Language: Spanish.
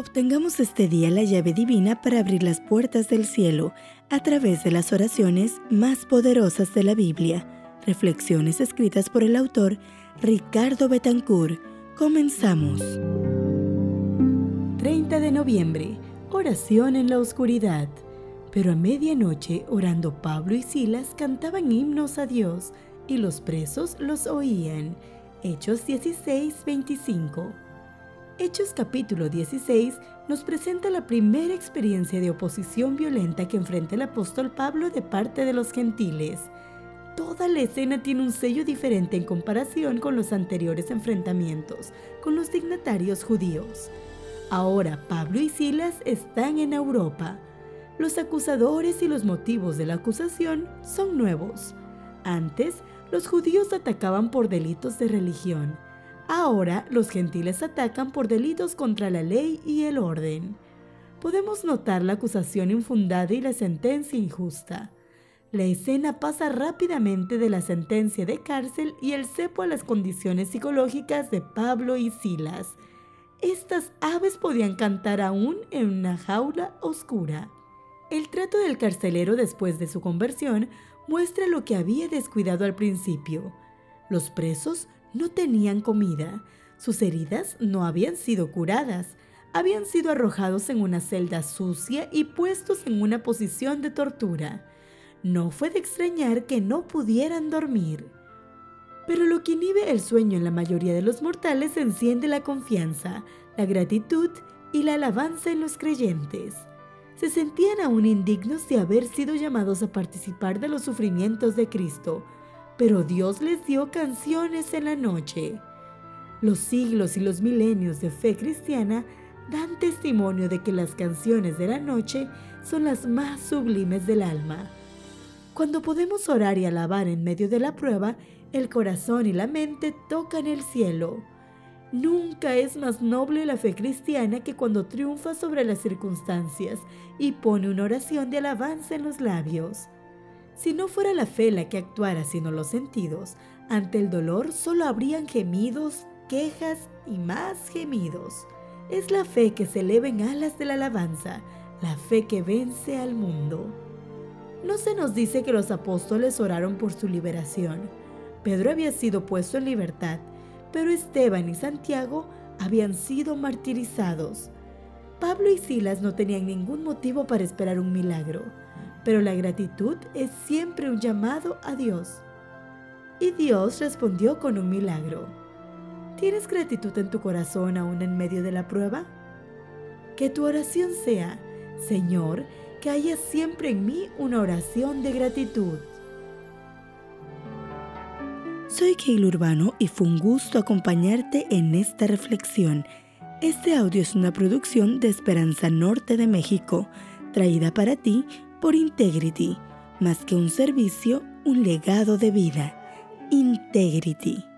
Obtengamos este día la llave divina para abrir las puertas del cielo a través de las oraciones más poderosas de la Biblia. Reflexiones escritas por el autor Ricardo Betancourt. Comenzamos. 30 de noviembre. Oración en la oscuridad. Pero a medianoche, orando Pablo y Silas cantaban himnos a Dios y los presos los oían. Hechos 16, 25. Hechos capítulo 16 nos presenta la primera experiencia de oposición violenta que enfrenta el apóstol Pablo de parte de los gentiles. Toda la escena tiene un sello diferente en comparación con los anteriores enfrentamientos con los dignatarios judíos. Ahora Pablo y Silas están en Europa. Los acusadores y los motivos de la acusación son nuevos. Antes, los judíos atacaban por delitos de religión Ahora los gentiles atacan por delitos contra la ley y el orden. Podemos notar la acusación infundada y la sentencia injusta. La escena pasa rápidamente de la sentencia de cárcel y el cepo a las condiciones psicológicas de Pablo y Silas. Estas aves podían cantar aún en una jaula oscura. El trato del carcelero después de su conversión muestra lo que había descuidado al principio. Los presos no tenían comida, sus heridas no habían sido curadas, habían sido arrojados en una celda sucia y puestos en una posición de tortura. No fue de extrañar que no pudieran dormir. Pero lo que inhibe el sueño en la mayoría de los mortales enciende la confianza, la gratitud y la alabanza en los creyentes. Se sentían aún indignos de haber sido llamados a participar de los sufrimientos de Cristo, pero Dios les dio canciones en la noche. Los siglos y los milenios de fe cristiana dan testimonio de que las canciones de la noche son las más sublimes del alma. Cuando podemos orar y alabar en medio de la prueba, el corazón y la mente tocan el cielo. Nunca es más noble la fe cristiana que cuando triunfa sobre las circunstancias y pone una oración de alabanza en los labios. Si no fuera la fe la que actuara sino los sentidos, ante el dolor solo habrían gemidos, quejas y más gemidos. Es la fe que se eleva en alas de la alabanza, la fe que vence al mundo. No se nos dice que los apóstoles oraron por su liberación. Pedro había sido puesto en libertad, pero Esteban y Santiago habían sido martirizados. Pablo y Silas no tenían ningún motivo para esperar un milagro pero la gratitud es siempre un llamado a Dios. Y Dios respondió con un milagro. ¿Tienes gratitud en tu corazón aún en medio de la prueba? Que tu oración sea, Señor, que haya siempre en mí una oración de gratitud. Soy Keil Urbano y fue un gusto acompañarte en esta reflexión. Este audio es una producción de Esperanza Norte de México, traída para ti por Integrity, más que un servicio, un legado de vida. Integrity.